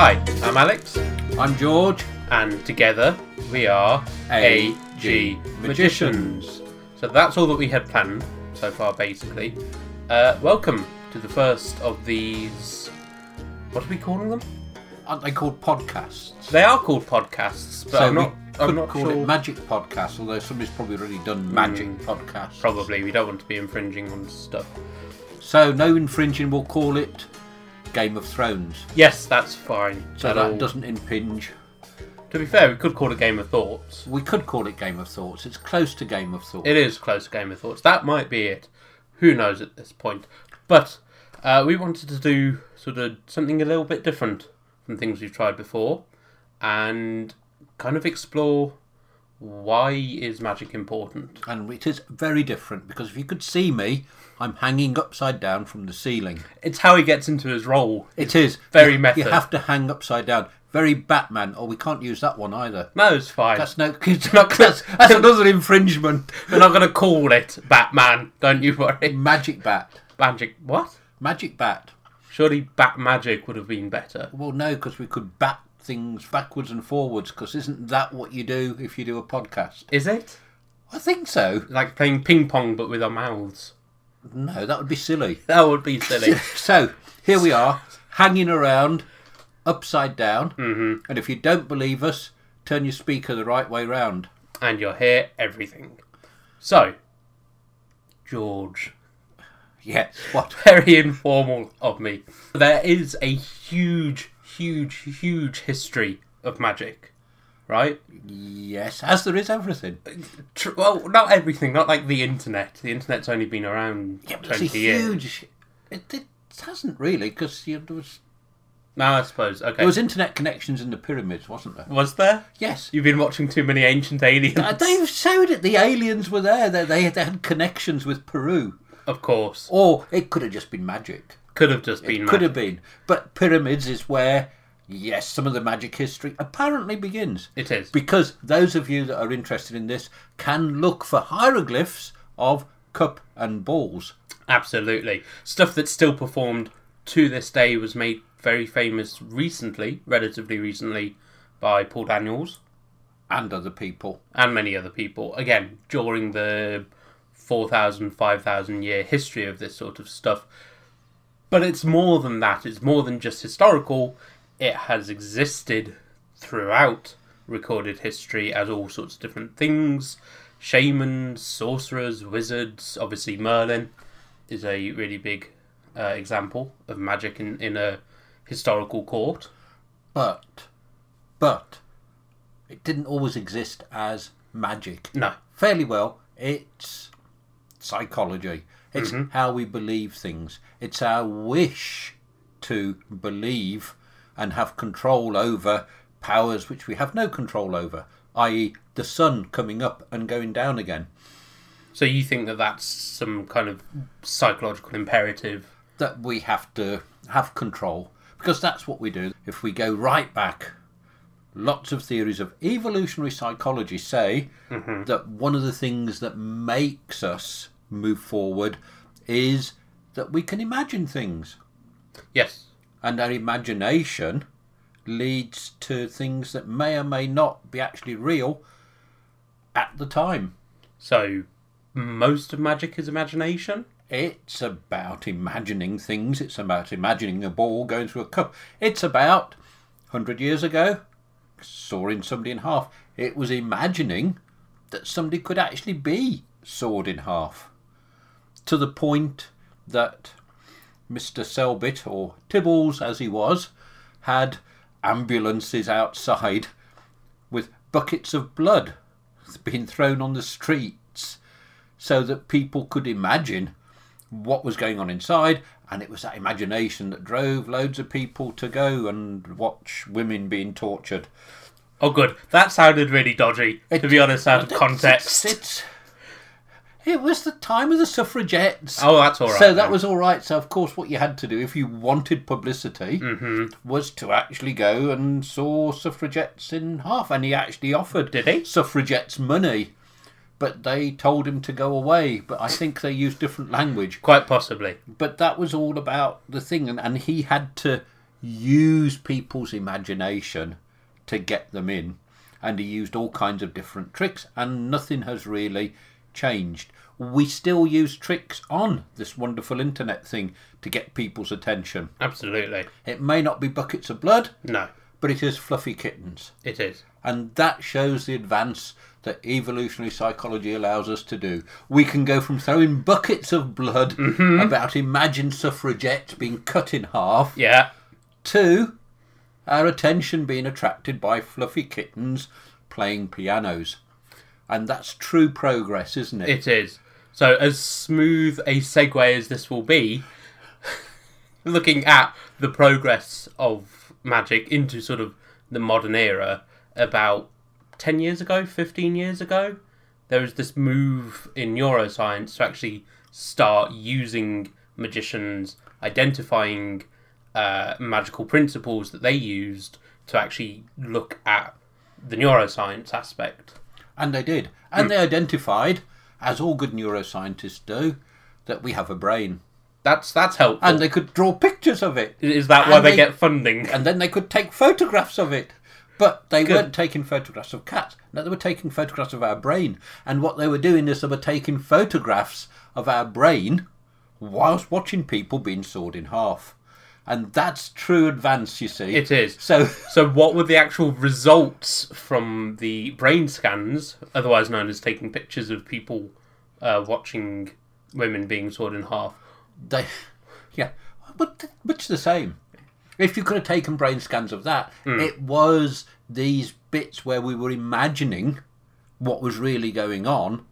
Hi, I'm Alex, I'm George. and together we are AG AG Magicians. So that's all that we had planned so far, basically. Uh, welcome to the first of these. What are we calling them? Aren't they called podcasts? They are called podcasts, but I'm we not. could I'm not call sure. it magic podcasts, although somebody's probably already done magic Mm. podcasts. Probably we don't want to be infringing on stuff. So no infringing. We'll call it Game of Thrones. Yes, that's fine. So That'll- that doesn't impinge. To be fair, we could call it Game of Thoughts. We could call it Game of Thoughts. It's close to Game of Thoughts. It is close to Game of Thoughts. That might be it. Who knows at this point? But uh, we wanted to do sort of something a little bit different from things we've tried before, and kind of explore why is magic important. And it is very different because if you could see me, I'm hanging upside down from the ceiling. It's how he gets into his role. It is very you, method. You have to hang upside down. Very Batman. Oh, we can't use that one either. No, it's fine. That's no. That's, that's another infringement. We're not going to call it Batman. Don't you worry. Magic bat. Magic. What? Magic bat. Surely Bat Magic would have been better. Well, no, because we could bat things backwards and forwards. Because isn't that what you do if you do a podcast? Is it I think so. like playing ping pong but with our mouths? No, that would be silly. That would be silly. so here we are, hanging around, upside down. Mm-hmm. And if you don't believe us, turn your speaker the right way round. and you'll hear everything. So, George, Yes. What? very informal of me. There is a huge, huge, huge history of magic, right? Yes, as there is everything. Tr- well, not everything, not like the internet. The internet's only been around Yeah, but 20 it's years. huge. It, it hasn't really, because there was No, I suppose. Okay. there was internet connections in the pyramids, wasn't there? Was there? Yes. You've been watching too many ancient aliens. Uh, They showed it. The aliens were there. They, they, they had connections with Peru. Of course. Or it could have just been magic. Could have just been Could magic. have been. But pyramids is where, yes, some of the magic history apparently begins. It is. Because those of you that are interested in this can look for hieroglyphs of cup and balls. Absolutely. Stuff that's still performed to this day was made very famous recently, relatively recently, by Paul Daniels And other people. and many other people. Again, during the 4,000, 5,000 year history of this sort of stuff. But it's more than that. It's more than just historical. It has existed throughout recorded history as all sorts of different things. Shamans, sorcerers, wizards, obviously Merlin is a really big uh, example of magic in, in a historical court. But, but, it didn't always exist as magic. No. Fairly well. It's psychology. It's how we believe things. It's our wish to believe and have control over powers which we have no control over, i.e., the sun coming up and going down again. So you think that that's some kind of psychological imperative? That we have to have control because that's what we do. If we go right back, lots of theories of evolutionary psychology say mm-hmm. that one of the things that makes us move forward is that we can imagine things. Yes. And our imagination leads to things that may or may not be actually real at the time. So most of magic is imagination? It's about imagining things. It's about imagining a ball going through a cup. It's about 100 years ago, sawing somebody in half. It was imagining that somebody could actually be sawed in half. To the point that Mr. Selbit, or Tibbles as he was, had ambulances outside with buckets of blood being thrown on the streets so that people could imagine what was going on inside and it was that imagination that drove loads of people to go and watch women being tortured Oh, good. That sounded really dodgy, to be honest, out of context. it's, it's- it was the time of the suffragettes Oh, that's all right. so that then. was all right so of course what you had to do if you wanted publicity Mm-hmm. was to actually go and saw suffragettes in half and he actually offered Did he? suffragettes money but they told him to go away but i think they used different language Quite possibly. but that was all about the thing and, and he had to use people's imagination to get them in. And he used all kinds of different tricks, and nothing has really changed. We still use tricks on this wonderful internet thing to get people's attention. Absolutely. It may not be buckets of blood, No, but it is fluffy kittens. it is. And that shows the advance that evolutionary psychology allows us to do. We can go from throwing buckets of blood mm-hmm. about imagined suffragettes being cut in half Yeah, to our attention being attracted by fluffy kittens playing pianos. And that's true progress, isn't it? it is. So, as smooth a segue as this will be, looking at the progress of magic into sort of the modern era, about 10 years ago, 15 years ago, there was this move in neuroscience to actually start using magicians, identifying uh, magical principles that they used to actually look at the neuroscience aspect. And they did. And hmm. they identified, as all good neuroscientists do, that we have a brain. That's that's helpful. And they could draw pictures of it. Is that why they, they- get funding? and then they could take photographs of it. But they Good. weren't taking photographs of cats. No, they were taking photographs of our brain. And what they were doing is they were taking photographs of our brain whilst watching people being sawed in half. And that's true advance, you see. It is. So, So, what were the actual results from the brain scans, otherwise known as taking pictures of people uh, watching women being sawed in half? they, yeah, but much the same. If you could have taken brain scans of that, it was these bits where we were imagining what was really going on,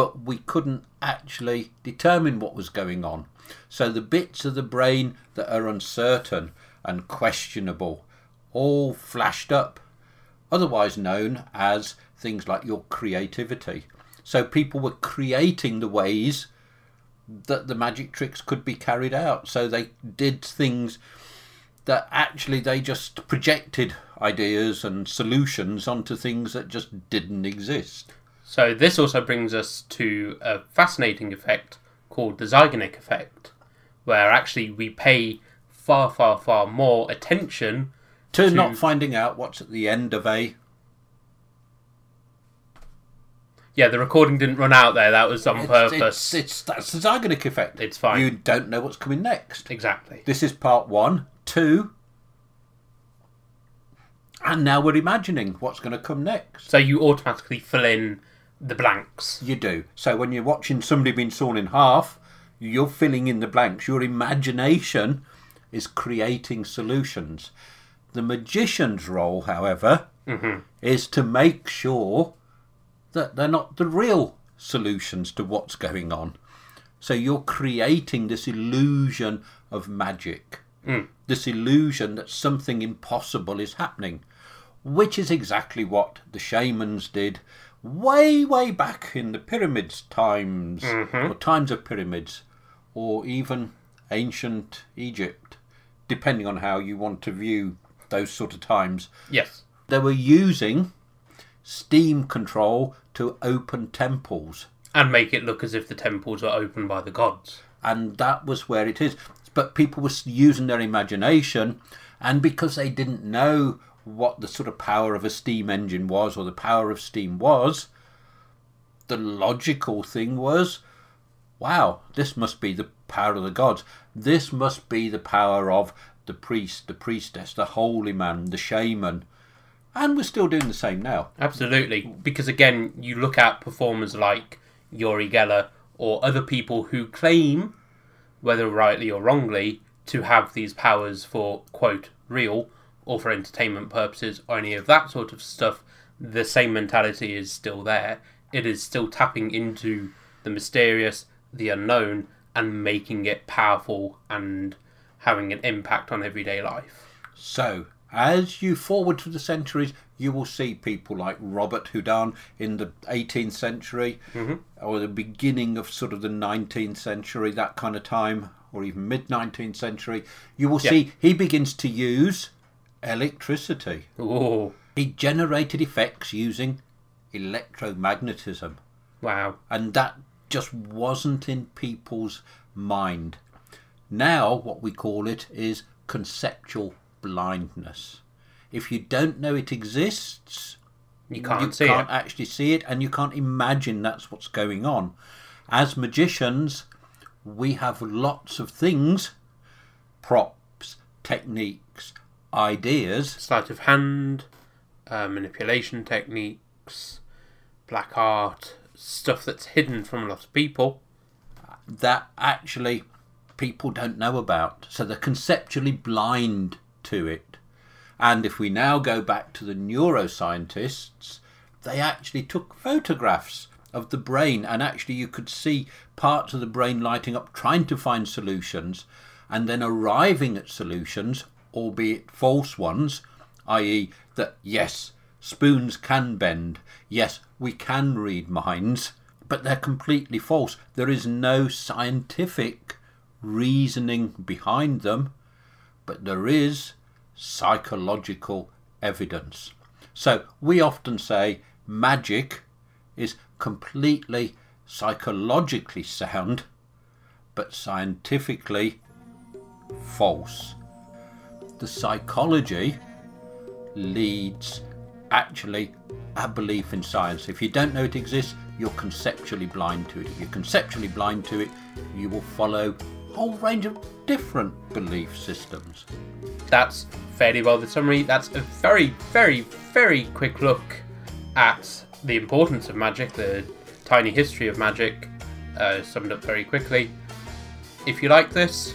but we couldn't actually determine what was going on. So the bits of the brain that are uncertain and questionable all flashed up, otherwise known as things like your creativity. So people were creating the ways that the magic tricks could be carried out. So they did things that actually they just projected ideas and solutions onto things that just didn't exist. So, this also brings us to a fascinating effect called the Zeigarnik effect, where actually we pay far, far, far more attention. To, not finding out what's at the end of a Yeah, the recording didn't run out there, that was on it's, purpose. it's, it's that's the Zeigarnik effect. It's fine. You don't know what's coming next. Exactly. This is part one, two, and now we're imagining what's going to come next. So, you automatically fill in the blanks. You do. So when you're watching somebody being sawn in half, you're filling in the blanks. Your imagination is creating solutions. The magician's role, however, mm-hmm. is to make sure that they're not the real solutions to what's going on. So you're creating this illusion of magic, mm. this illusion that something impossible is happening, which is exactly what the shamans did way, way back in the pyramids times, mm-hmm. or times of pyramids, or even ancient Egypt, depending on how you want to view those sort of times. Yes. They were using steam control to open temples. And make it look as if the temples were opened by the gods. and that was where it is. But people were using their imagination, and because they didn't know what the sort of power of a steam engine was or the power of steam was, the logical thing was, wow, this must be the power of the gods. This must be the power of the priest, the priestess, the holy man, the shaman. And we're still doing the same now. Absolutely, because again, you look at performers like Uri Geller or other people who claim, whether rightly or wrongly, to have these powers for quote real or for entertainment purposes or any of that sort of stuff. The same mentality is still there. It is still tapping into the mysterious, the unknown, and making it powerful and having an impact on everyday life. So, as you forward through the centuries, you will see people like Robert Houdin in the 18th century, mm-hmm. or the beginning of sort of the 19th century, that kind of time, or even mid 19th century. You will see he begins to use electricity. Oh, He generated effects using electromagnetism wow. and that just wasn't in people's mind. Now, what we call it is conceptual blindness. If you don't know it exists, You can't you see can't it. actually see it and you can't imagine that's what's going on. As magicians, we have lots of things props, techniques, ideas Sleight of hand, uh, manipulation techniques, black art, stuff that's hidden from a lot of people. that actually people don't know about. So they're conceptually blind to it. And if we now go back to the neuroscientists, they actually took photographs of the brain and actually you could see parts of the brain lighting up trying to find solutions and then arriving at solutions, albeit false ones, i.e., that yes, spoons can bend, yes, we can read minds, but they're completely false. There is no scientific reasoning behind them, but there is psychological evidence. So we often say magic is completely psychologically sound, but scientifically false. The psychology leads actually a belief in science. If you don't know it exists, you're conceptually blind to it. If you're conceptually blind to it, you will follow a whole range of different belief systems. That's fairly well the summary. That's a very, very, very quick look at the importance of magic, the tiny history of magic, uh, summed up very quickly. If you like this,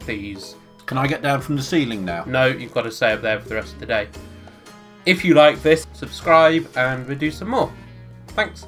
please Can I get down from the ceiling now? No, you've got to stay up there for the rest of the day. If you like this, subscribe and we'll do some more. Thanks.